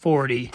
40